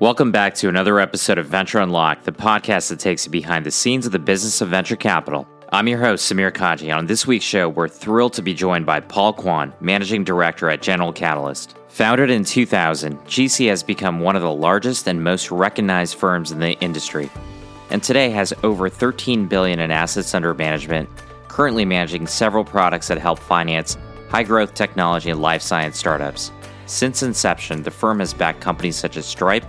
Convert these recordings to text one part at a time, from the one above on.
Welcome back to another episode of Venture Unlocked, the podcast that takes you behind the scenes of the business of venture capital. I'm your host, Samir Kaji, on this week's show, we're thrilled to be joined by Paul Kwan, Managing Director at General Catalyst. Founded in 2000, GC has become one of the largest and most recognized firms in the industry, and today has over 13 billion in assets under management, currently managing several products that help finance high-growth technology and life science startups. Since inception, the firm has backed companies such as Stripe,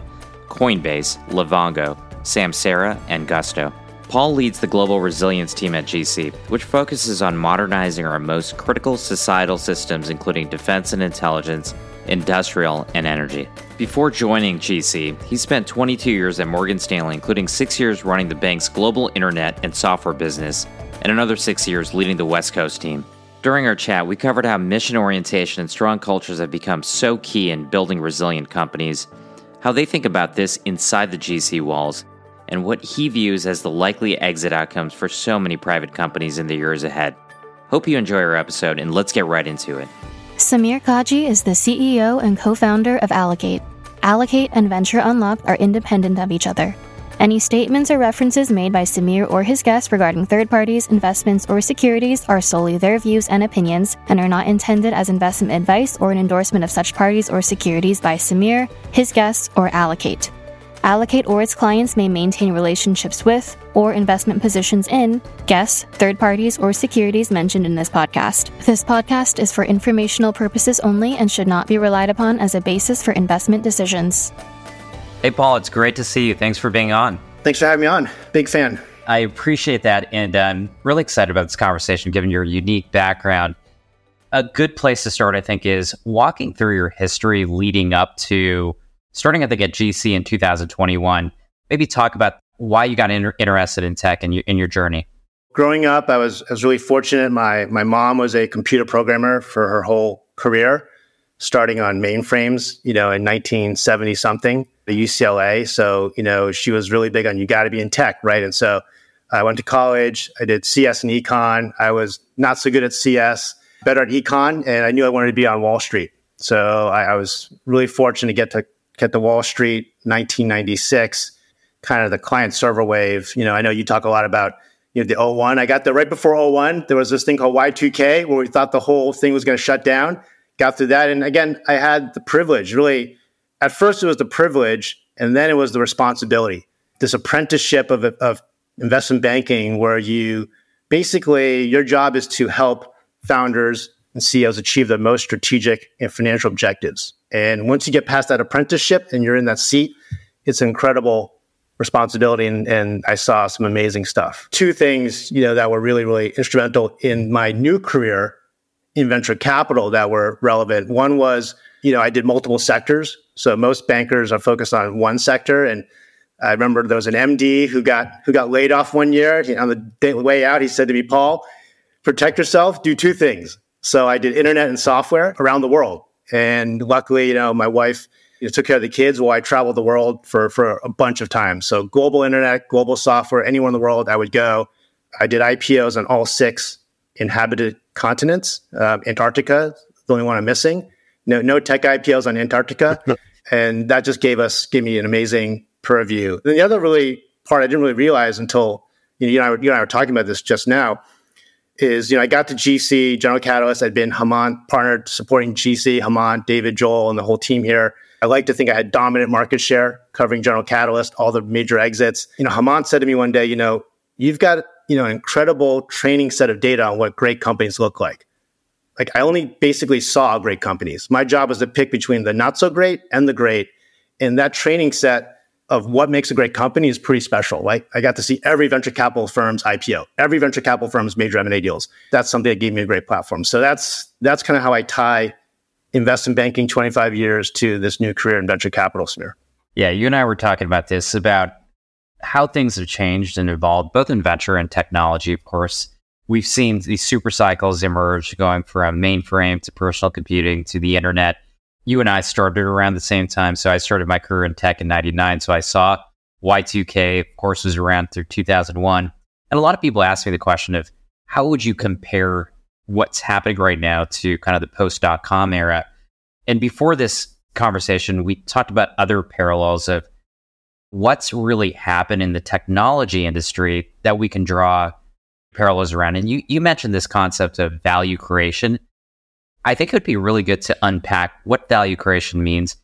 Coinbase, Livongo, Samsara, and Gusto. Paul leads the global resilience team at GC, which focuses on modernizing our most critical societal systems, including defense and intelligence, industrial, and energy. Before joining GC, he spent 22 years at Morgan Stanley, including six years running the bank's global internet and software business, and another six years leading the West Coast team. During our chat, we covered how mission orientation and strong cultures have become so key in building resilient companies how they think about this inside the GC walls, and what he views as the likely exit outcomes for so many private companies in the years ahead. Hope you enjoy our episode, and let's get right into it. Samir Kaji is the CEO and co founder of Allocate. Allocate and Venture Unlocked are independent of each other. Any statements or references made by Samir or his guests regarding third parties, investments, or securities are solely their views and opinions and are not intended as investment advice or an endorsement of such parties or securities by Samir, his guests, or Allocate. Allocate or its clients may maintain relationships with or investment positions in guests, third parties, or securities mentioned in this podcast. This podcast is for informational purposes only and should not be relied upon as a basis for investment decisions. Hey, Paul, it's great to see you. Thanks for being on. Thanks for having me on. Big fan. I appreciate that. And I'm really excited about this conversation given your unique background. A good place to start, I think, is walking through your history leading up to starting, I think, at GC in 2021. Maybe talk about why you got inter- interested in tech and in, in your journey. Growing up, I was, I was really fortunate. My, my mom was a computer programmer for her whole career, starting on mainframes, you know, in 1970 something the UCLA. So, you know, she was really big on you got to be in tech, right? And so I went to college. I did CS and econ. I was not so good at CS, better at econ, and I knew I wanted to be on Wall Street. So I, I was really fortunate to get to get to Wall Street 1996, kind of the client server wave. You know, I know you talk a lot about you know the 01. I got there right before 01. There was this thing called Y2K where we thought the whole thing was going to shut down. Got through that, and again, I had the privilege, really at first it was the privilege and then it was the responsibility. This apprenticeship of, of investment banking where you basically your job is to help founders and CEOs achieve their most strategic and financial objectives. And once you get past that apprenticeship and you're in that seat, it's incredible responsibility and, and I saw some amazing stuff. Two things, you know, that were really, really instrumental in my new career in venture capital that were relevant. One was, you know, I did multiple sectors. So most bankers are focused on one sector. And I remember there was an MD who got who got laid off one year. He, on the day, way out, he said to me, "Paul, protect yourself. Do two things." So I did internet and software around the world. And luckily, you know, my wife you know, took care of the kids while I traveled the world for for a bunch of times. So global internet, global software, anywhere in the world, I would go. I did IPOs on all six inhabited continents. Uh, Antarctica, the only one I'm missing. No, no tech IPOs on Antarctica. and that just gave us gave me an amazing purview. And the other really part I didn't really realize until you know, you, and I, you and I were talking about this just now is you know I got to GC General Catalyst. I'd been Hemant partnered supporting GC Hemant, David Joel, and the whole team here. I like to think I had dominant market share covering General Catalyst, all the major exits. You know, Hemant said to me one day, you know, you've got you know an incredible training set of data on what great companies look like like I only basically saw great companies. My job was to pick between the not so great and the great. And that training set of what makes a great company is pretty special. Right? I got to see every venture capital firm's IPO, every venture capital firm's major M&A deals. That's something that gave me a great platform. So that's that's kind of how I tie investment banking 25 years to this new career in venture capital sphere. Yeah, you and I were talking about this about how things have changed and evolved both in venture and technology, of course we've seen these super cycles emerge going from mainframe to personal computing to the internet. You and I started around the same time. So I started my career in tech in 99. So I saw Y2K, of course, was around through 2001. And a lot of people ask me the question of how would you compare what's happening right now to kind of the post dot com era? And before this conversation, we talked about other parallels of what's really happened in the technology industry that we can draw parallels around. And you, you mentioned this concept of value creation. I think it would be really good to unpack what value creation means.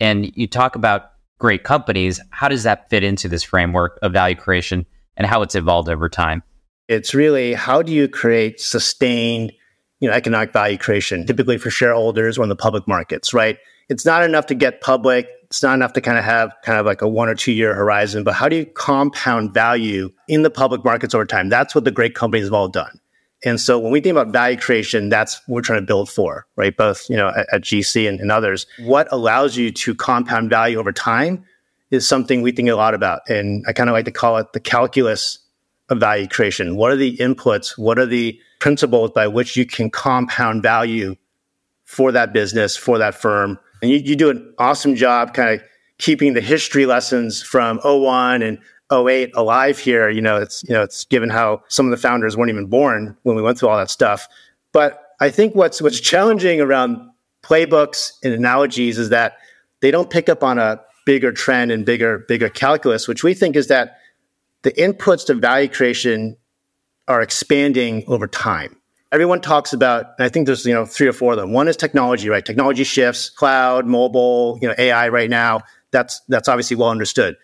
And you talk about great companies. How does that fit into this framework of value creation and how it's evolved over time? It's really how do you create sustained, you know, economic value creation, typically for shareholders or in the public markets, right? It's not enough to get public. It's not enough to kind of have kind of like a one or two year horizon, but how do you compound value in the public markets over time? That's what the great companies have all done. And so when we think about value creation, that's what we're trying to build for, right? Both, you know, at, at GC and, and others. What allows you to compound value over time is something we think a lot about. And I kind of like to call it the calculus of value creation. What are the inputs? What are the principles by which you can compound value for that business, for that firm? And you, you do an awesome job kind of keeping the history lessons from 01 and 08 alive here. You know, it's, you know, it's given how some of the founders weren't even born when we went through all that stuff. But I think what's, what's challenging around playbooks and analogies is that they don't pick up on a bigger trend and bigger, bigger calculus, which we think is that the inputs to value creation are expanding over time. Everyone talks about, and I think there's, you know, three or four of them. One is technology, right? Technology shifts, cloud, mobile, you know, AI right now. That's, that's obviously well understood.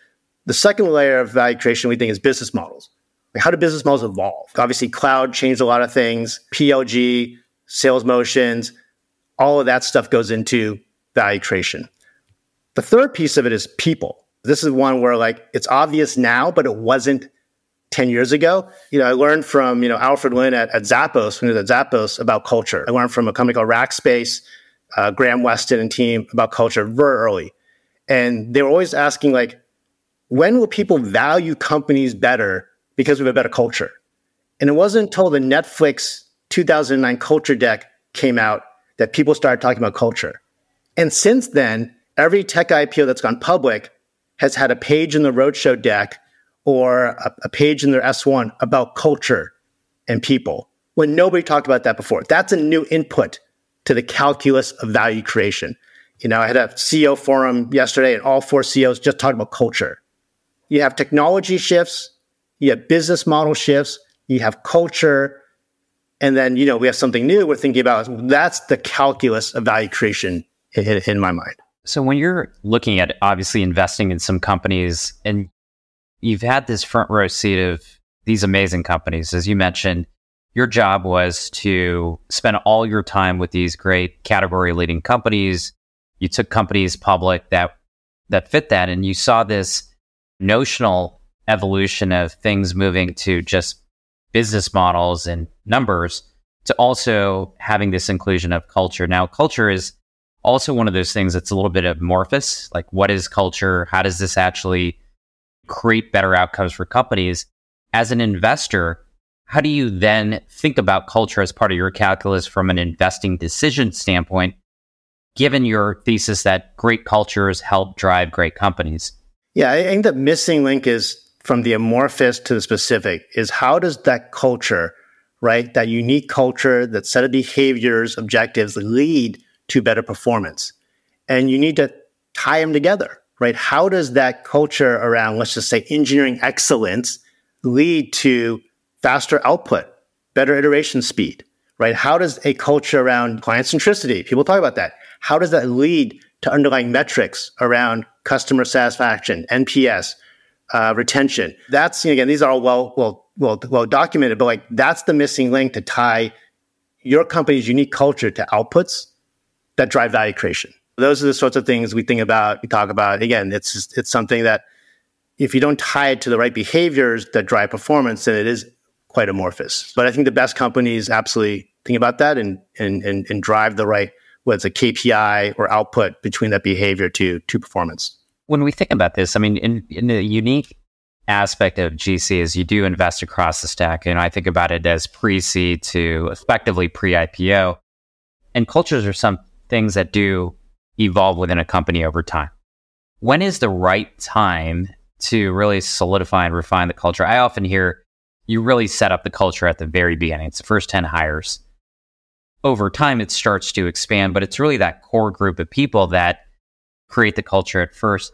The second layer of value creation we think is business models. Like how do business models evolve? Obviously, cloud changed a lot of things, PLG, sales motions, all of that stuff goes into value creation. The third piece of it is people. This is one where like it's obvious now, but it wasn't 10 years ago. You know, I learned from, you know, Alfred Lin at, at Zappos, when he was at Zappos about culture. I learned from a company called Rackspace, uh, Graham Weston and team about culture very early. And they were always asking like, when will people value companies better because we have a better culture? And it wasn't until the Netflix 2009 culture deck came out that people started talking about culture. And since then, every tech IPO that's gone public has had a page in the roadshow deck or a, a page in their S1 about culture and people when nobody talked about that before. That's a new input to the calculus of value creation. You know, I had a CEO forum yesterday and all four CEOs just talked about culture you have technology shifts, you have business model shifts, you have culture, and then you know we have something new we're thinking about. That's the calculus of value creation in, in my mind. So when you're looking at obviously investing in some companies, and you've had this front row seat of these amazing companies, as you mentioned, your job was to spend all your time with these great category leading companies. You took companies public that that fit that, and you saw this notional evolution of things moving to just business models and numbers to also having this inclusion of culture. Now, culture is also one of those things that's a little bit amorphous. Like, what is culture? How does this actually create better outcomes for companies? As an investor, how do you then think about culture as part of your calculus from an investing decision standpoint, given your thesis that great cultures help drive great companies? Yeah, I think the missing link is from the amorphous to the specific is how does that culture, right, that unique culture, that set of behaviors, objectives lead to better performance? And you need to tie them together, right? How does that culture around, let's just say, engineering excellence lead to faster output, better iteration speed, right? How does a culture around client centricity, people talk about that, how does that lead to underlying metrics around customer satisfaction, NPS, uh, retention. That's again, these are all well, well, well, well documented, but like that's the missing link to tie your company's unique culture to outputs that drive value creation. Those are the sorts of things we think about, we talk about. Again, it's just, it's something that if you don't tie it to the right behaviors that drive performance, then it is quite amorphous. But I think the best companies absolutely think about that and and and, and drive the right what's a KPI or output between that behavior to to performance. When we think about this, I mean, in, in the unique aspect of GC is you do invest across the stack. And I think about it as pre-seed to effectively pre-IPO. And cultures are some things that do evolve within a company over time. When is the right time to really solidify and refine the culture? I often hear you really set up the culture at the very beginning. It's the first 10 hires over time it starts to expand, but it's really that core group of people that create the culture at first.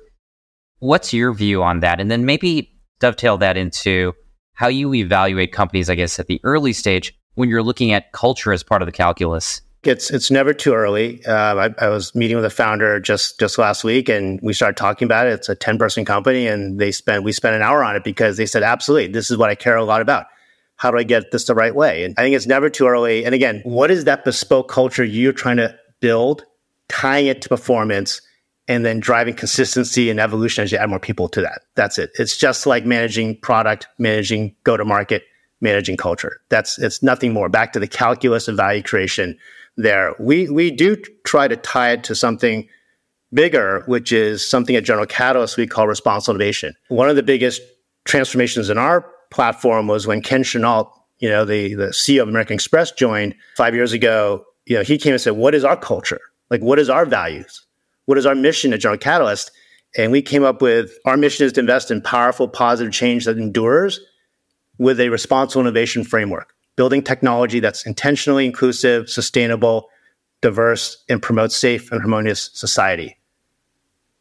What's your view on that? And then maybe dovetail that into how you evaluate companies, I guess, at the early stage when you're looking at culture as part of the calculus. It's it's never too early. Uh, I, I, was meeting with a founder just just last week, and we started talking about it. It's a ten person company, and they spent we spent an hour on it because they said, absolutely, this is what I care a lot about. How do I get this the right way? And I think it's never too early. And again, what is that bespoke culture you're trying to build, tying it to performance, and then driving consistency and evolution as you add more people to that. That's it. It's just like managing product, managing go to market, managing culture. That's it's nothing more. Back to the calculus of value creation there. We we do try to tie it to something bigger, which is something at General Catalyst we call responsible innovation. One of the biggest transformations in our platform was when Ken Chenault, you know, the, the CEO of American Express joined five years ago. You know, he came and said, What is our culture? Like, what is our values? What is our mission at General Catalyst? And we came up with our mission is to invest in powerful, positive change that endures with a responsible innovation framework building technology that's intentionally inclusive, sustainable, diverse, and promotes safe and harmonious society.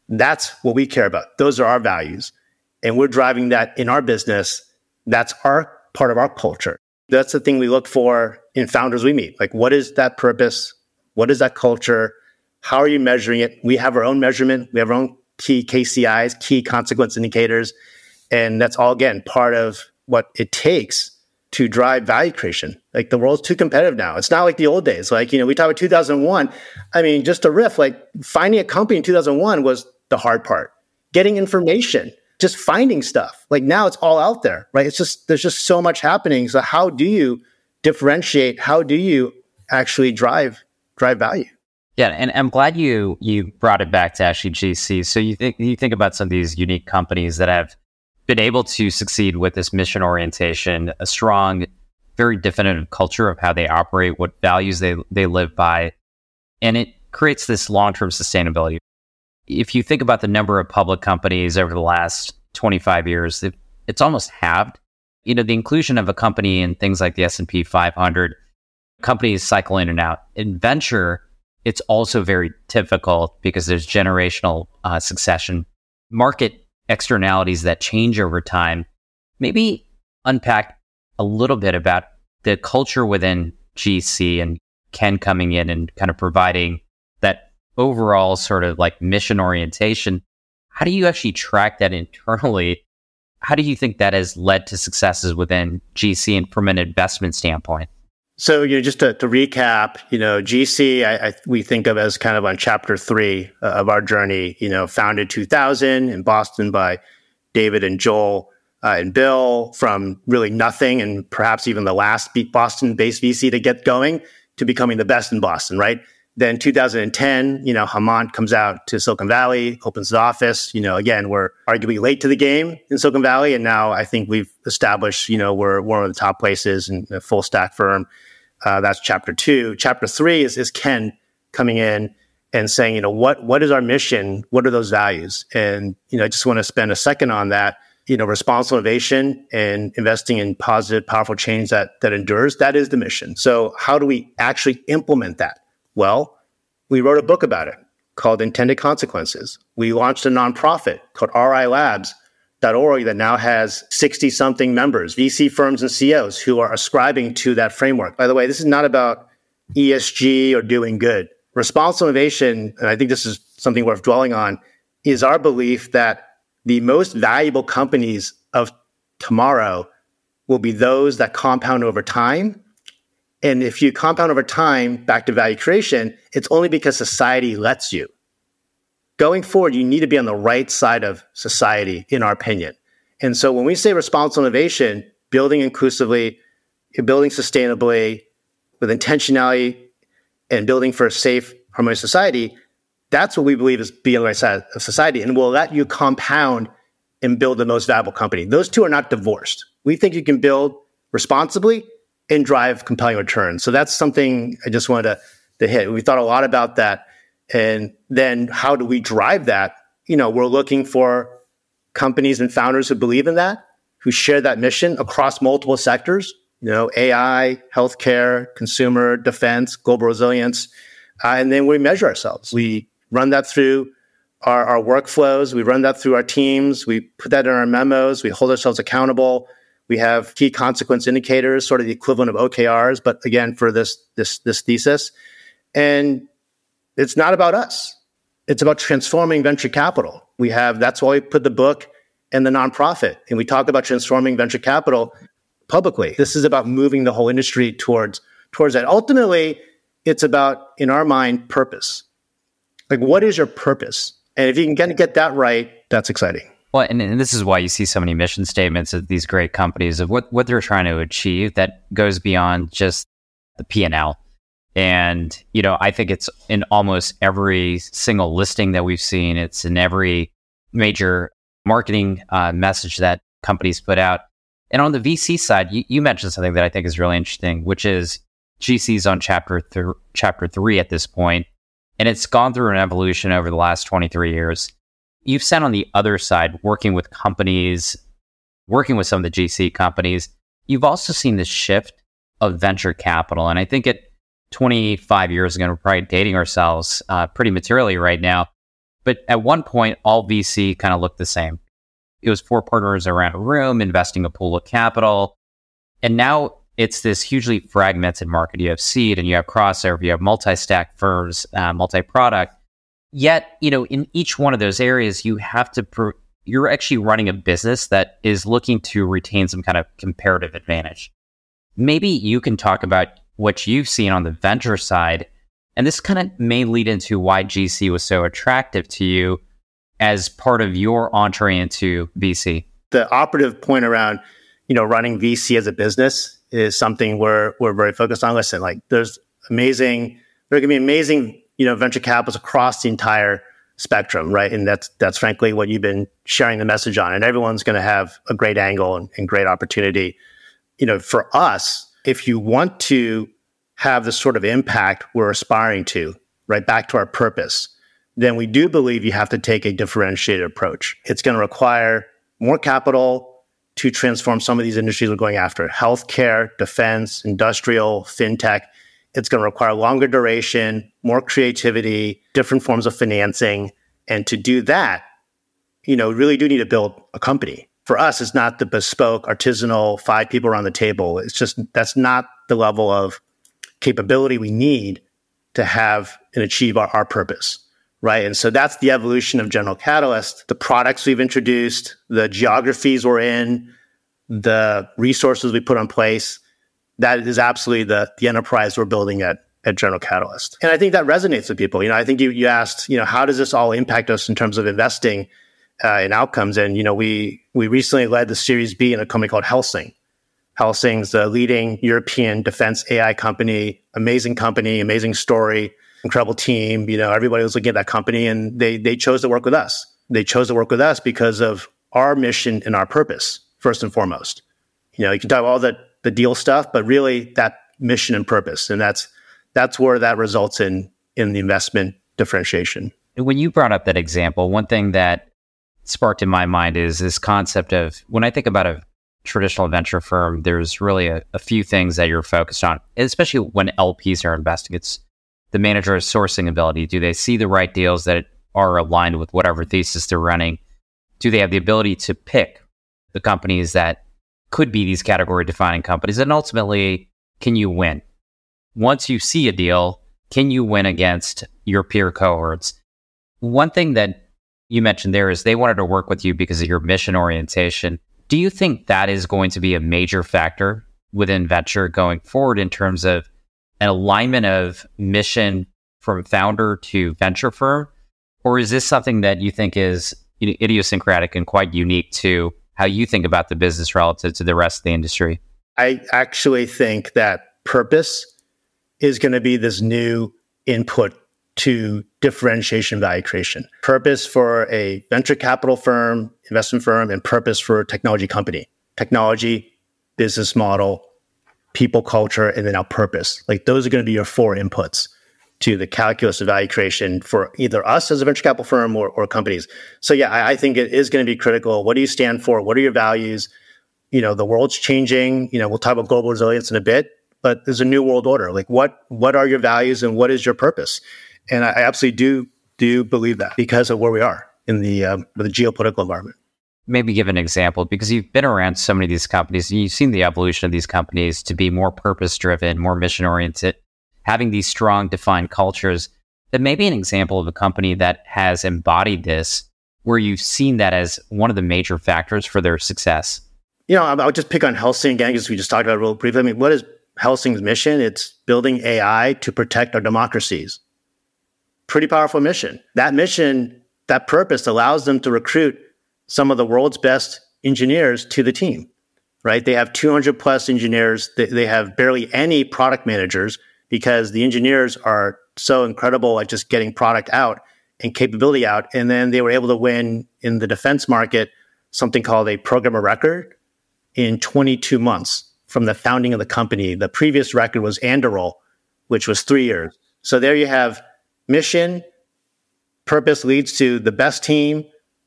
That's what we care about. Those are our values. And we're driving that in our business. That's our part of our culture. That's the thing we look for in founders we meet. Like, what is that purpose? What is that culture? How are you measuring it? We have our own measurement. We have our own key KCIs, key consequence indicators. And that's all, again, part of what it takes to drive value creation. Like the world's too competitive now. It's not like the old days. Like, you know, we talk about 2001. I mean, just a riff, like finding a company in 2001 was the hard part. Getting information, just finding stuff. Like now it's all out there, right? It's just, there's just so much happening. So how do you differentiate? How do you actually drive, drive value? Yeah, and I'm glad you you brought it back to actually GC. So you think you think about some of these unique companies that have been able to succeed with this mission orientation, a strong, very definitive culture of how they operate, what values they, they live by. And it creates this long term sustainability. If you think about the number of public companies over the last 25 years, it's almost halved. You know, the inclusion of a company in things like the S&P 500, companies cycle in and out. In venture, it's also very difficult because there's generational uh, succession. Market externalities that change over time. Maybe unpack a little bit about the culture within GC and Ken coming in and kind of providing that overall sort of like mission orientation. How do you actually track that internally? How do you think that has led to successes within GC and from an investment standpoint? So, you know, just to, to recap, you know, GC, I, I, we think of as kind of on chapter three uh, of our journey, you know, founded 2000 in Boston by David and Joel uh, and Bill from really nothing and perhaps even the last Boston based VC to get going to becoming the best in Boston, right? Then 2010, you know, Hemant comes out to Silicon Valley, opens the office. You know, again, we're arguably late to the game in Silicon Valley. And now I think we've established, you know, we're one of the top places in a full stack firm. Uh, that's chapter two. Chapter three is, is Ken coming in and saying, you know, what, what is our mission? What are those values? And, you know, I just want to spend a second on that. You know, responsible innovation and investing in positive, powerful change that, that endures. That is the mission. So how do we actually implement that? Well, we wrote a book about it called Intended Consequences. We launched a nonprofit called RI Labs org that now has 60 something members, VC firms and CEOs who are ascribing to that framework. By the way, this is not about ESG or doing good. Responsible innovation, and I think this is something worth dwelling on, is our belief that the most valuable companies of tomorrow will be those that compound over time. And if you compound over time, back to value creation, it's only because society lets you going forward, you need to be on the right side of society, in our opinion. And so when we say responsible innovation, building inclusively, building sustainably, with intentionality, and building for a safe, harmonious society, that's what we believe is being on the right side of society and will let you compound and build the most valuable company. Those two are not divorced. We think you can build responsibly and drive compelling returns. So that's something I just wanted to, to hit. We thought a lot about that and then how do we drive that? You know, we're looking for companies and founders who believe in that, who share that mission across multiple sectors, you know, AI, healthcare, consumer, defense, global resilience. Uh, and then we measure ourselves. We run that through our, our workflows. We run that through our teams. We put that in our memos. We hold ourselves accountable. We have key consequence indicators, sort of the equivalent of OKRs, but again, for this, this, this thesis. And it's not about us. It's about transforming venture capital. We have, that's why we put the book and the nonprofit. And we talk about transforming venture capital publicly. This is about moving the whole industry towards, towards that. Ultimately, it's about, in our mind, purpose. Like, what is your purpose? And if you can get, get that right, that's exciting. Well, and, and, this is why you see so many mission statements of these great companies of what, what they're trying to achieve that goes beyond just the P&L. And, you know, I think it's in almost every single listing that we've seen. It's in every major marketing uh, message that companies put out. And on the VC side, you, you, mentioned something that I think is really interesting, which is GC's on chapter th- chapter three at this point, and it's gone through an evolution over the last 23 years. You've sat on the other side, working with companies, working with some of the GC companies. You've also seen the shift of venture capital, and I think it 25 years ago, we're probably dating ourselves uh, pretty materially right now. But at one point, all VC kind of looked the same. It was four partners around a room investing a pool of capital. And now it's this hugely fragmented market. You have seed and you have crossover, you have multi stack firms, uh, multi product. Yet, you know, in each one of those areas, you have to, pr- you're actually running a business that is looking to retain some kind of comparative advantage. Maybe you can talk about what you've seen on the venture side. And this kind of may lead into why GC was so attractive to you as part of your entree into VC. The operative point around, you know, running VC as a business is something we're we're very focused on. Listen, like there's amazing, there gonna be amazing, you know, venture capitals across the entire spectrum, right? And that's that's frankly what you've been sharing the message on. And everyone's gonna have a great angle and, and great opportunity. You know, for us, if you want to have the sort of impact we're aspiring to, right back to our purpose, then we do believe you have to take a differentiated approach. It's going to require more capital to transform some of these industries we're going after healthcare, defense, industrial, fintech. It's going to require longer duration, more creativity, different forms of financing. And to do that, you know, really do need to build a company for us, it's not the bespoke, artisanal, five people around the table. It's just that's not the level of capability we need to have and achieve our, our purpose. Right. And so that's the evolution of General Catalyst. The products we've introduced, the geographies we're in, the resources we put in place. That is absolutely the, the enterprise we're building at, at General Catalyst. And I think that resonates with people. You know, I think you, you asked, you know, how does this all impact us in terms of investing? Uh, in outcomes. And you know, we we recently led the Series B in a company called Helsing. Helsing's the leading European defense AI company. Amazing company, amazing story, incredible team. You know, everybody was looking at that company, and they they chose to work with us. They chose to work with us because of our mission and our purpose first and foremost. You know, you can talk about all the the deal stuff, but really that mission and purpose, and that's that's where that results in in the investment differentiation. When you brought up that example, one thing that sparked in my mind is this concept of when I think about a traditional venture firm, there's really a, a, few things that you're focused on, especially when LPs are investing. It's the manager's sourcing ability. Do they see the right deals that are aligned with whatever thesis they're running? Do they have the ability to pick the companies that could be these category defining companies? And ultimately, can you win? Once you see a deal, can you win against your peer cohorts? One thing that you mentioned there is they wanted to work with you because of your mission orientation. Do you think that is going to be a major factor within venture going forward in terms of an alignment of mission from founder to venture firm? Or is this something that you think is idiosyncratic and quite unique to how you think about the business relative to the rest of the industry? I actually think that purpose is going to be this new input to differentiation value creation. Purpose for a venture capital firm, investment firm, and purpose for a technology company. Technology, business model, people culture, and then our purpose. Like those are going to be your four inputs to the calculus of value creation for either us as a venture capital firm or, or companies. So yeah, I, I think it is going to be critical. What do you stand for? What are your values? You know, the world's changing. You know, we'll talk about global resilience in a bit, but there's a new world order. Like what what are your values and what is your purpose? And I absolutely do do believe that because of where we are in the uh, the geopolitical environment. Maybe give an example because you've been around so many of these companies and you've seen the evolution of these companies to be more purpose driven, more mission oriented, having these strong defined cultures. That maybe an example of a company that has embodied this, where you've seen that as one of the major factors for their success. You know, I would just pick on Helsing again because we just talked about it real briefly. I mean, what is Helsing's mission? It's building AI to protect our democracies. Pretty powerful mission. That mission, that purpose allows them to recruit some of the world's best engineers to the team, right? They have 200 plus engineers. They, have barely any product managers because the engineers are so incredible at just getting product out and capability out. And then they were able to win in the defense market something called a program of record in 22 months from the founding of the company. The previous record was Anduril, which was three years. So there you have mission, purpose leads to the best team,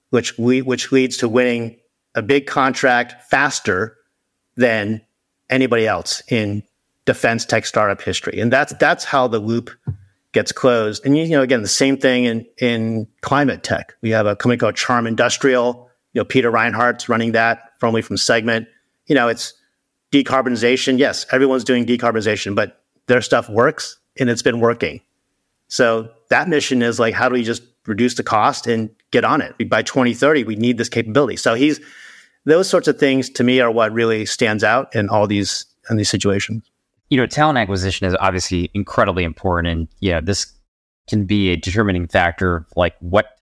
which we, which leads to winning a big contract faster than anybody else in defense tech startup history. And that's that's how the loop gets closed. And you know, again, the same thing in in climate tech. We have a company called Charm Industrial. You know, Peter Reinhardt's running that, formerly from Segment. You know, it's decarbonization. Yes, everyone's doing decarbonization, but their stuff works and it's been working. So that mission is like, how do we just reduce the cost and get on it? By 2030, we need this capability. So he's those sorts of things to me are what really stands out in all these in these situations you know, talent acquisition is obviously incredibly important. And, yeah, this can be a determining factor, like what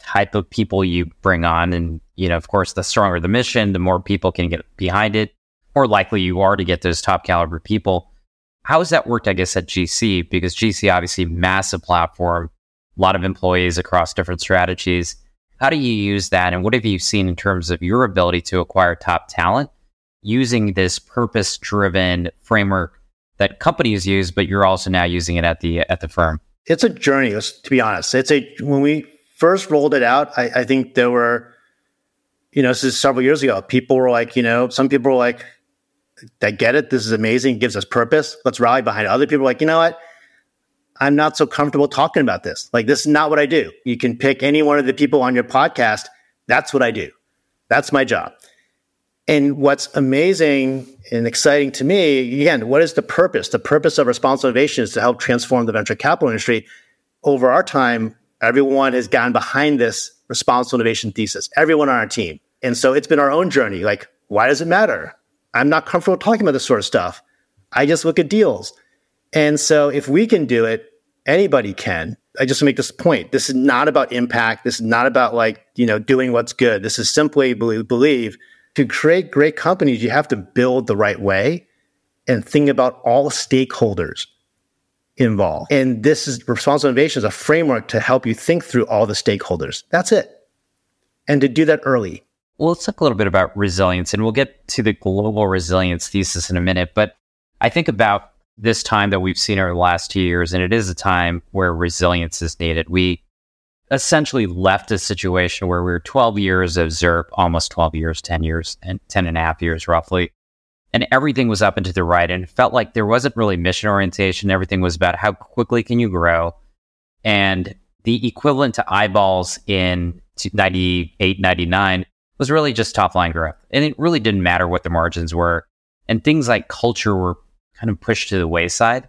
type of people you bring on. And, you know, of course, the stronger the mission, the more people can get behind it, more likely you are to get those top caliber people. How has that worked, I guess, at GC? Because GC, obviously, massive platform, a lot of employees across different strategies. How do you use that? And what have you seen in terms of your ability to acquire top talent using this purpose driven framework that companies use, but you're also now using it at the at the firm? It's a journey. To be honest, it's a when we first rolled it out, I, I think there were, you know, this is several years ago. People were like, you know, some people were like, "I get it. This is amazing. It gives us purpose. Let's rally behind it." Other people like, you know what? I'm not so comfortable talking about this. Like, this is not what I do. You can pick any one of the people on your podcast. That's what I do. That's my job. And what's amazing and exciting to me, again, what is the purpose? The purpose of responsible innovation is to help transform the venture capital industry. Over our time, everyone has gone behind this responsible innovation thesis, everyone on our team. And so it's been our own journey. Like, why does it matter? I'm not comfortable talking about this sort of stuff. I just look at deals. And so if we can do it, anybody can. I just make this point. This is not about impact. This is not about like, you know, doing what's good. This is simply believe, to create great companies, you have to build the right way and think about all stakeholders involved. And this is responsible innovation is a framework to help you think through all the stakeholders. That's it. And to do that early. Well, let's talk a little bit about resilience and we'll get to the global resilience thesis in a minute. But I think about this time that we've seen over the last two years, and it is a time where resilience is needed. We essentially left a situation where we were 12 years of ZIRP, almost 12 years, 10 years, and 10 and a half years roughly. And everything was up and to the right. And felt like there wasn't really mission orientation. Everything was about how quickly can you grow. And the equivalent to eyeballs in 98, 99 was really just top line growth. And it really didn't matter what the margins were. And things like culture were kind of pushed to the wayside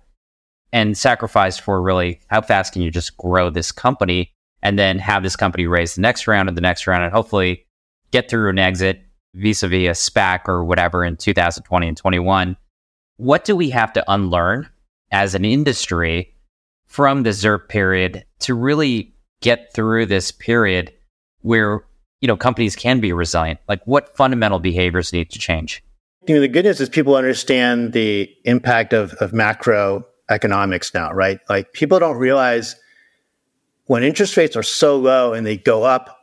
and sacrificed for really how fast can you just grow this company and then have this company raise the next round and the next round and hopefully get through an exit vis-a-vis a SPAC or whatever in 2020 and 21. What do we have to unlearn as an industry from the ZIRP period to really get through this period where you know companies can be resilient? Like what fundamental behaviors need to change? You know, the good news is people understand the impact of, of macroeconomics now, right? Like people don't realize when interest rates are so low and they go up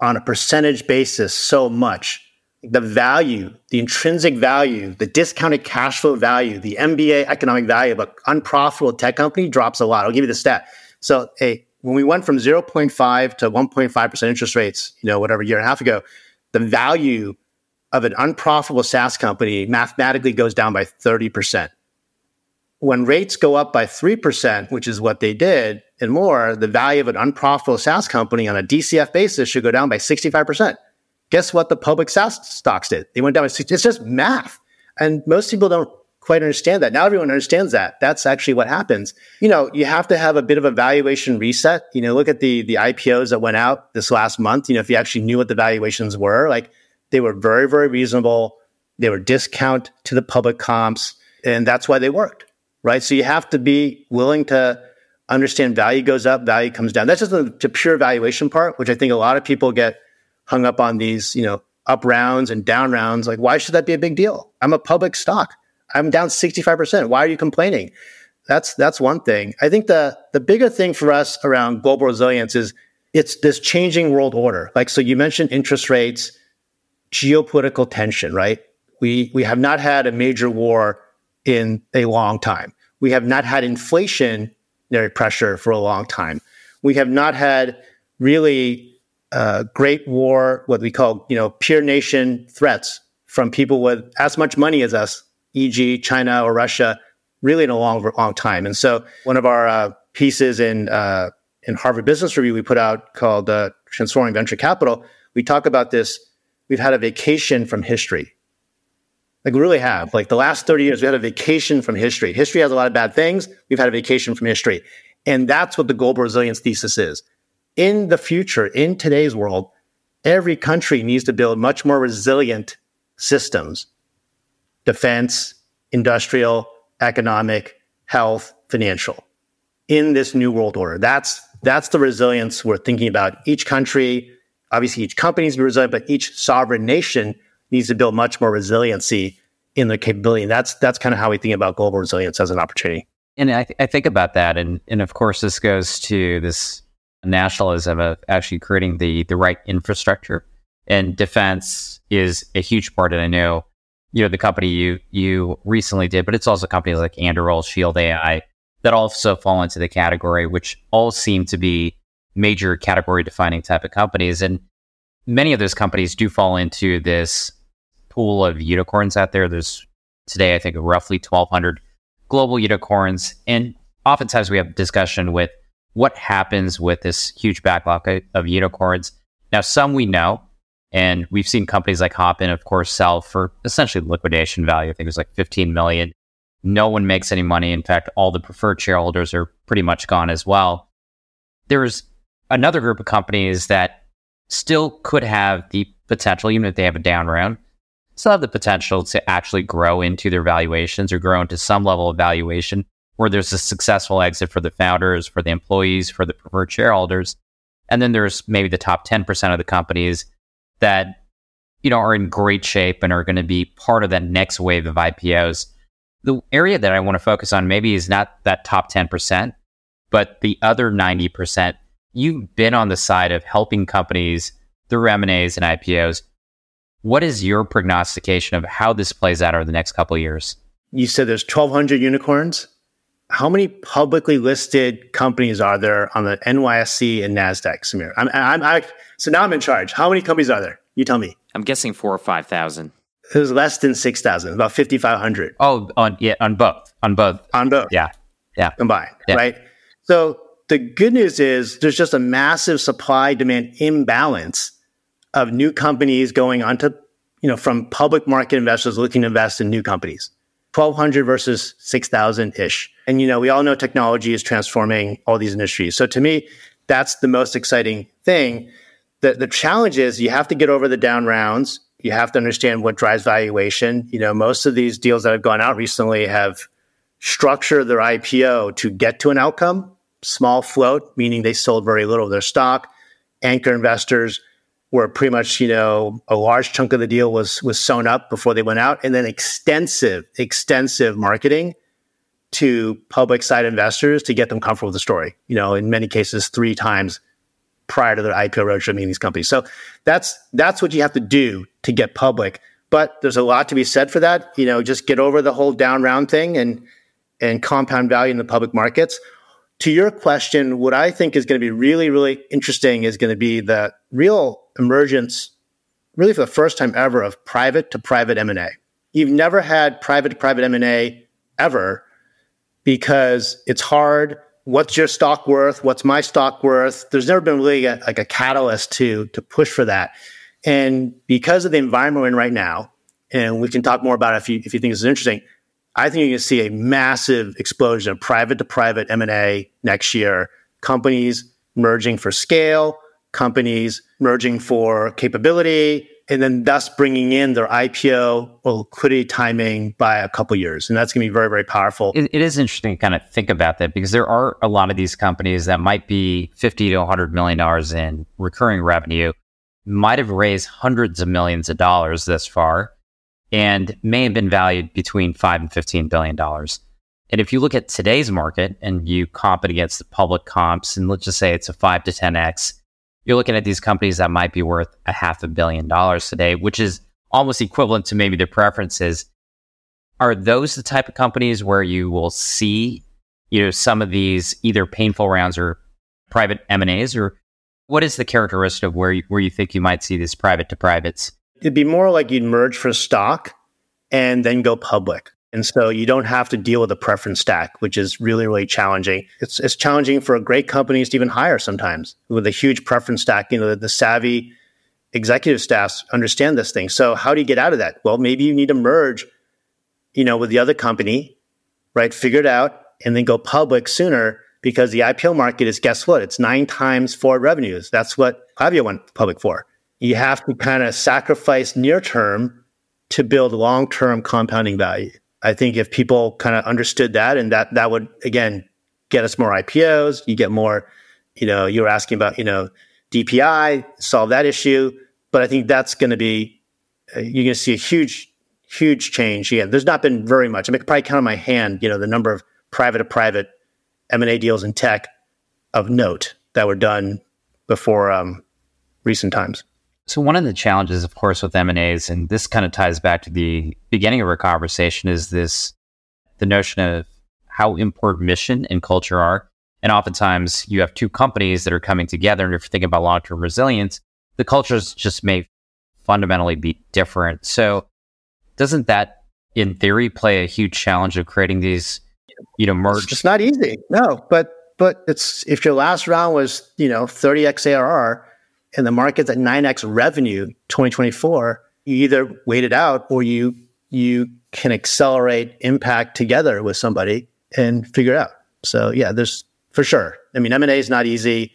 on a percentage basis so much, the value, the intrinsic value, the discounted cash flow value, the MBA economic value of an unprofitable tech company drops a lot. I'll give you the stat. So, hey, when we went from 0.5 to 1.5% interest rates, you know, whatever year and a half ago, the value of an unprofitable SaaS company mathematically goes down by 30%. when rates go up by 3%, which is what they did and more, the value of an unprofitable SaaS company on a DCF basis should go down by 65%. Guess what the public SaaS stocks did? They went down by 60. It's just math. And most people don't quite understand that. Now everyone understands that. That's actually what happens. You know, you have to have a bit of a valuation reset. You know, look at the the IPOs that went out this last month. You know, if you actually knew what the valuations were, like they were very, very reasonable. They were discount to the public comps, and that's why they worked right? So you have to be willing to understand value goes up, value comes down. That's just the, the pure valuation part, which I think a lot of people get hung up on these, you know, up rounds and down rounds. Like, why should that be a big deal? I'm a public stock. I'm down 65%. Why are you complaining? That's that's one thing. I think the the bigger thing for us around global resilience is it's this changing world order. Like so you mentioned interest rates, geopolitical tension, right? We we have not had a major war in a long time. We have not had inflationary pressure for a long time. We have not had really uh, great war, what we call, you know, peer nation threats from people with as much money as us, e.g., China or Russia, really in a long, long time. And so, one of our uh, pieces in uh, in Harvard Business Review we put out called uh, "Transforming Venture Capital," we talk about this. We've had a vacation from history. Like we really have. Like the last 30 years, we had a vacation from history. History has a lot of bad things. We've had a vacation from history. And that's what the global resilience thesis is. In the future, in today's world, every country needs to build much more resilient systems defense, industrial, economic, health, financial in this new world order. That's that's the resilience we're thinking about. Each country, obviously each company be resilient, but each sovereign nation needs to build much more resiliency in their capability. And that's that's kind of how we think about global resilience as an opportunity. And I, th- I think about that, and and of course this goes to this nationalism of actually creating the the right infrastructure. And defense is a huge part. And I know, you know, the company you you recently did, but it's also companies like Anduril, Shield AI that also fall into the category, which all seem to be major category defining type of companies. And many of those companies do fall into this pool of unicorns out there. There's today, I think, roughly 1,200 global unicorns. And oftentimes we have discussion with what happens with this huge backlog of unicorns. Now, some we know, and we've seen companies like Hopin, of course, sell for essentially liquidation value. I think it was like 15 million. No one makes any money. In fact, all the preferred shareholders are pretty much gone as well. There's another group of companies that still could have the potential, even if they have a down round, still have the potential to actually grow into their valuations or grow into some level of valuation where there's a successful exit for the founders, for the employees, for the preferred shareholders. And then there's maybe the top 10% of the companies that, you know, are in great shape and are going to be part of that next wave of IPOs. The area that I want to focus on maybe is not that top 10%, but the other 90% you've been on the side of helping companies through M&As and IPOs. What is your prognostication of how this plays out over the next couple of years? You said there's 1,200 unicorns. How many publicly listed companies are there on the NYSE and Nasdaq, Samir? I'm, I'm, I, so now I'm in charge. How many companies are there? You tell me. I'm guessing four or five thousand. It was less than six thousand, about fifty five hundred. Oh, on yeah, on both, on both, on both. Yeah, yeah, combined, yeah. right? So the good news is there's just a massive supply demand imbalance of new companies going onto, you know, from public market investors looking to invest in new companies. 1200 versus 6000 ish. And, you know, we all know technology is transforming all these industries. So to me, that's the most exciting thing. The, the challenge is you have to get over the down rounds. You have to understand what drives valuation. You know, most of these deals that have gone out recently have structured their IPO to get to an outcome small float, meaning they sold very little of their stock. Anchor investors were pretty much, you know, a large chunk of the deal was was sewn up before they went out, and then extensive, extensive marketing to public side investors to get them comfortable with the story. You know, in many cases, three times prior to their IPO roadshow meeting these companies. So that's that's what you have to do to get public. But there's a lot to be said for that. You know, just get over the whole down round thing and and compound value in the public markets to your question, what I think is going to be really, really interesting is going to be the real emergence, really for the first time ever, of private to private M&A. You've never had private to private M&A ever. because it's hard. What's your stock worth? What's my stock worth? There's never been really a, like a catalyst to to push for that. And because of the environment we're in right now, and we can talk more about it if you if you think this is interesting, I think you're going to see a massive explosion of private to private M and A next year. Companies merging for scale, companies merging for capability, and then thus bringing in their IPO or liquidity timing by a couple years. And that's going to be very, very powerful. It, it is interesting to kind of think about that because there are a lot of these companies that might be 50 to 100 million dollars in recurring revenue, might have raised hundreds of millions of dollars this far, and may have been valued between 5 and 15 billion dollars. And if you look at today's market and you comp it against the public comps, and let's just say it's a 5 to 10x, you're looking at these companies that might be worth a half a billion dollars today, which is almost equivalent to maybe their preferences. Are those the type of companies where you will see, you know, some of these either painful rounds or private M and A's, or what is the characteristic of where you, where you think you might see these private to privates? It'd be more like you'd merge for stock and then go public. And so you don't have to deal with a preference stack, which is really, really challenging. It's, it's challenging for great companies to even hire sometimes with a huge preference stack. You know, the, the savvy executive staffs understand this thing. So how do you get out of that? Well, maybe you need to merge, you know, with the other company, right? Figure it out and then go public sooner because the IPO market is guess what? It's nine times forward revenues. That's what Klaviyo went public for. You have to kind of sacrifice near term to build long term compounding value. I think if people kind of understood that and that that would again get us more IPOs, you get more, you know, you were asking about, you know, DPI, solve that issue. But I think that's going to be, uh, you're going to see a huge, huge change. Yeah, there's not been very much. I, mean, I probably count on my hand, you know, the number of private to private M&A deals in tech of note that were done before um, recent times. So one of the challenges, of course, with M and A's, and this kind of ties back to the beginning of our conversation, is this the notion of how important mission and culture are. And oftentimes, you have two companies that are coming together, and if you're thinking about long term resilience, the cultures just may fundamentally be different. So, doesn't that, in theory, play a huge challenge of creating these, you know, merge? It's not easy, no. But but it's if your last round was you know 30x ARR and the market's at 9x revenue 2024, you either wait it out or you you can accelerate impact together with somebody and figure it out. So yeah, there's for sure. I mean, M&A is not easy.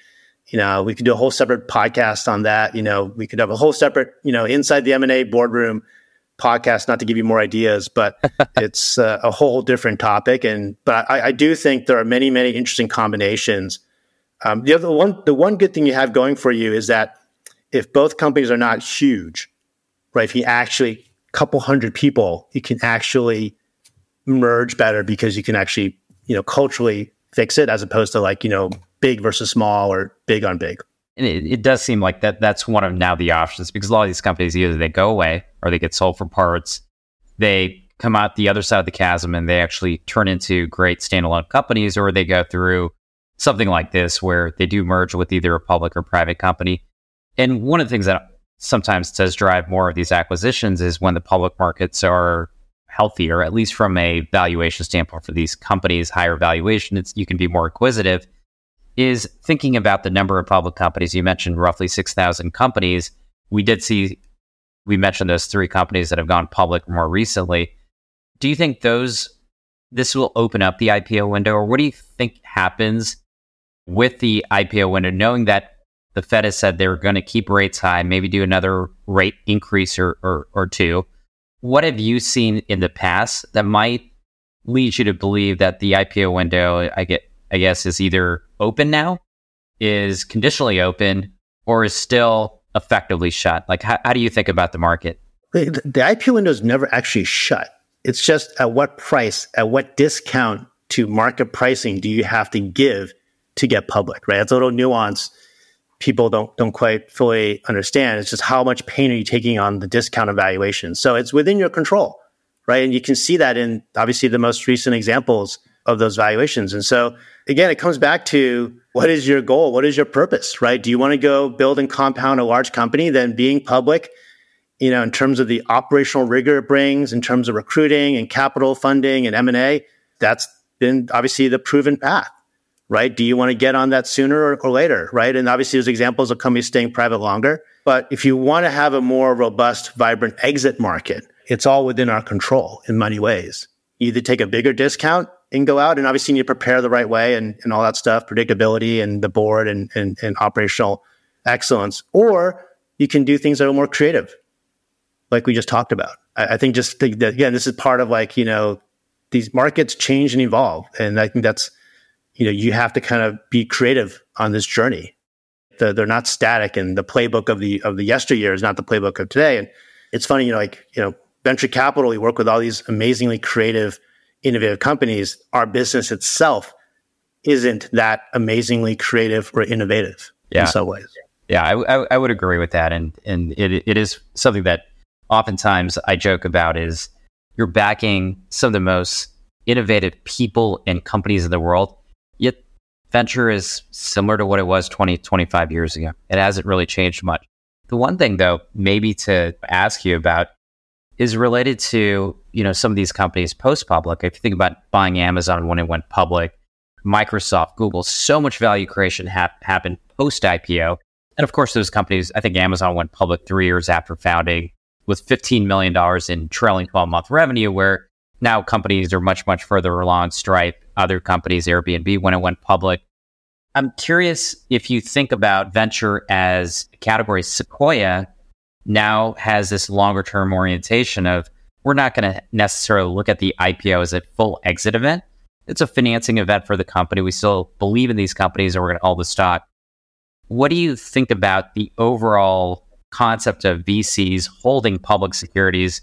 You know, we could do a whole separate podcast on that. You know, we could have a whole separate, you know, inside the M&A boardroom podcast, not to give you more ideas, but it's uh, a whole different topic. And, but I, I do think there are many, many interesting combinations um, the other one, the one good thing you have going for you is that if both companies are not huge, right? If you actually couple hundred people, you can actually merge better because you can actually, you know, culturally fix it as opposed to like, you know, big versus small or big on big. And it, it does seem like that that's one of now the options because a lot of these companies either they go away or they get sold for parts. They come out the other side of the chasm and they actually turn into great standalone companies or they go through something like this where they do merge with either a public or private company. And one of the things that sometimes does drive more of these acquisitions is when the public markets are healthier, at least from a valuation standpoint for these companies, higher valuation, it's, you can be more acquisitive. Is thinking about the number of public companies. You mentioned roughly 6,000 companies. We did see, we mentioned those three companies that have gone public more recently. Do you think those, this will open up the IPO window, or what do you think happens with the IPO window, knowing that the Fed has said they're going to keep rates high, maybe do another rate increase or, or, or two. What have you seen in the past that might lead you to believe that the IPO window, I get, I guess, is either open now, is conditionally open, or is still effectively shut? Like, how, how do you think about the market? The, the IPO window is never actually shut. It's just at what price, at what discount to market pricing do you have to give to get public, right? It's a little nuance people don't don't quite fully understand. It's just how much pain are you taking on the discount evaluation. So it's within your control, right? And you can see that in obviously the most recent examples of those valuations. And so again, it comes back to what is your goal? What is your purpose, right? Do you want to go build and compound a large company? Then being public, you know, in terms of the operational rigor it brings, in terms of recruiting and capital funding and M and A, that's been obviously the proven path, right? Do you want to get on that sooner or, or later, right? And obviously there's examples of companies staying private longer. But if you want to have a more robust, vibrant exit market, it's all within our control in many ways. You either take a bigger discount and go out, and obviously you need to prepare the right way and, and all that stuff, predictability and the board and, and, and operational excellence, or you can do things that are more creative, like we just talked about. I, I think just think that, again, this is part of like, you know, these markets change and evolve. And I think that's, you know, you have to kind of be creative on this journey. The, they're not static and the playbook of the, of the yesteryear is not the playbook of today. And it's funny, you know, like, you know, venture capital, we work with all these amazingly creative, innovative companies. Our business itself isn't that amazingly creative or innovative yeah. in some ways. Yeah, I, I, I, would agree with that. And, and it, it is something that oftentimes I joke about is you're backing some of the most innovative people and companies in the world. Venture is similar to what it was 20, 25 years ago. It hasn't really changed much. The one thing though, maybe to ask you about is related to, you know, some of these companies post public. If you think about buying Amazon when it went public, Microsoft, Google, so much value creation ha- happened post IPO. And of course, those companies, I think Amazon went public three years after founding with $15 million in trailing 12 month revenue, where now companies are much, much further along. Stripe, other companies, Airbnb, when it went public. I'm curious if you think about venture as a category, Sequoia now has this longer term orientation of we're not going to necessarily look at the IPO as a full exit event. It's a financing event for the company. We still believe in these companies and we're going to hold the stock. What do you think about the overall concept of VCs holding public securities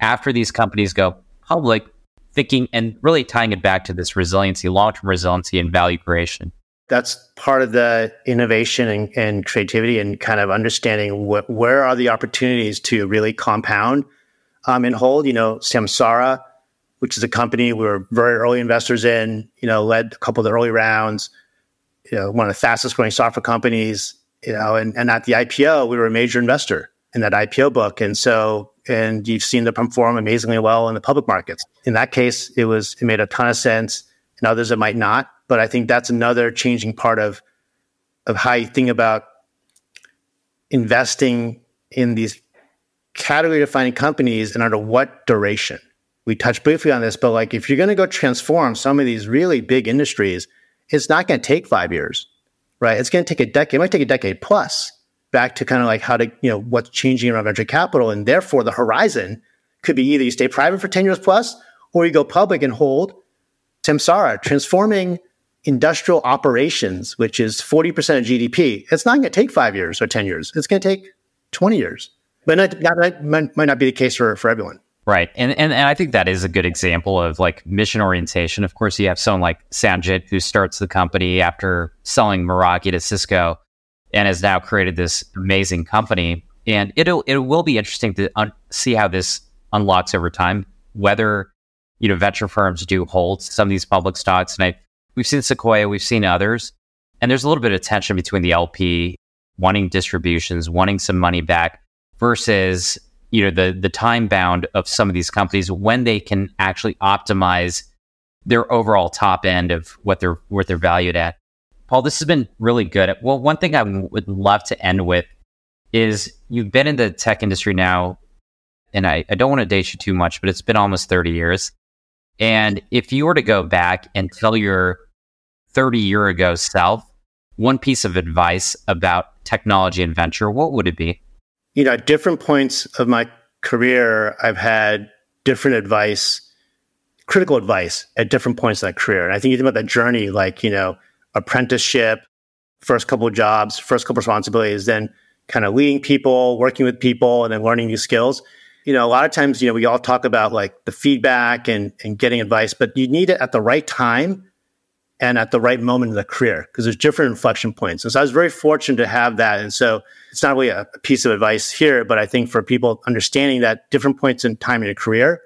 after these companies go public, thinking and really tying it back to this resiliency, long term resiliency and value creation? That's part of the innovation and, and creativity and kind of understanding what, where are the opportunities to really compound um, and hold. You know, Samsara, which is a company we were very early investors in, you know, led a couple of the early rounds, you know, one of the fastest growing software companies, you know, and, and at the IPO, we were a major investor in that IPO book. And so, and you've seen them perform amazingly well in the public markets. In that case, it was, it made a ton of sense. In others, it might not. But I think that's another changing part of, of how you think about investing in these category defining companies and under what duration. We touched briefly on this, but like if you're going to go transform some of these really big industries, it's not going to take five years right? It's going to take a decade. It might take a decade plus back to kind of like how to, you know, what's changing around venture capital. And therefore the horizon could be either you stay private for 10 years plus or you go public and hold Samsara, transforming industrial operations, which is 40% of GDP. It's not going to take five years or 10 years. It's going to take 20 years. But not, that might, might not be the case for, for everyone. Right. And, and and I think that is a good example of like mission orientation. Of course, you have someone like Sanjit who starts the company after selling Meraki to Cisco and has now created this amazing company. And it'll it will be interesting to un- see how this unlocks over time, whether you know venture firms do hold some of these public stocks. And I we've seen Sequoia, we've seen others, and there's a little bit of tension between the LP wanting distributions, wanting some money back versus you know the the time bound of some of these companies when they can actually optimize their overall top end of what they're what they're valued at. Paul, this has been really good. Well, one thing I would love to end with is you've been in the tech industry now, and I, I don't want to date you too much, but it's been almost 30 years. And if you were to go back and tell your 30 year ago self one piece of advice about technology and venture, what would it be? you know, at different points of my career, I've had different advice, critical advice at different points in that career. And I think you think about that journey, like, you know, apprenticeship, first couple of jobs, first couple of responsibilities, then kind of leading people, working with people, and then learning new skills. You know, a lot of times, you know, we all talk about like the feedback and, and getting advice, but you need it at the right time and at the right moment in the career because there's different inflection points. And so I was very fortunate to have that. And so it's not really a, a piece of advice here, but I think for people understanding that different points in time in your career,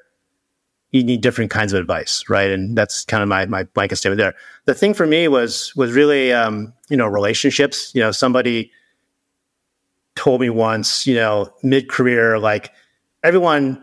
you need different kinds of advice, right? And that's kind of my my blanket statement there. The thing for me was was really um, you know relationships. You know, somebody told me once, you know, mid career, like everyone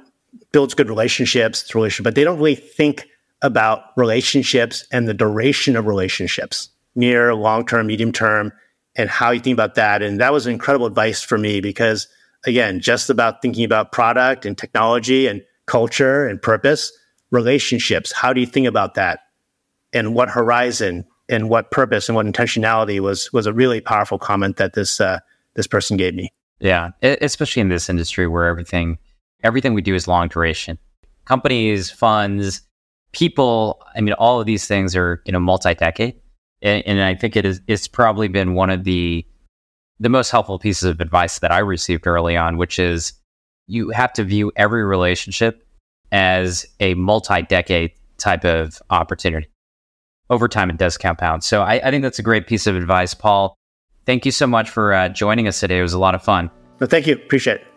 builds good relationships, it's relationship, but they don't really think about relationships and the duration of relationships, near, long term, medium term, and how you think about that. And that was incredible advice for me because, again, just about thinking about product and technology and culture and purpose, relationships. How do you think about that? And what horizon and what purpose and what intentionality was was a really powerful comment that this uh, this person gave me. Yeah, especially in this industry where everything everything we do is long duration. Companies, funds, people. I mean, all of these things are you know multi decade, and, and I think it is. It's probably been one of the the most helpful pieces of advice that I received early on, which is you have to view every relationship as a multi decade type of opportunity. Over time, it does compound. So I, I, think that's a great piece of advice, Paul. Thank you so much for uh, joining us today. It was a lot of fun. Well, thank you. Appreciate it.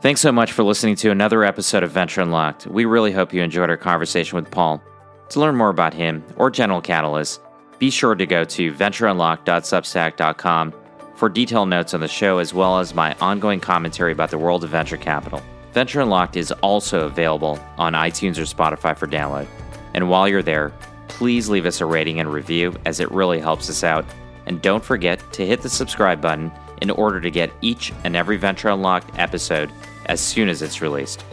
Thanks so much for listening to another episode of Venture Unlocked. We really hope you enjoyed our conversation with Paul. To learn more about him or General Catalyst, be sure to go to ventureunlocked.substack.com for detailed notes on the show as well as my ongoing commentary about the world of venture capital. Venture Unlocked is also available on iTunes or Spotify for download. And while you're there, please leave us a rating and review as it really helps us out. And don't forget to hit the subscribe button in order to get each and every Venture Unlocked episode as soon as it's released.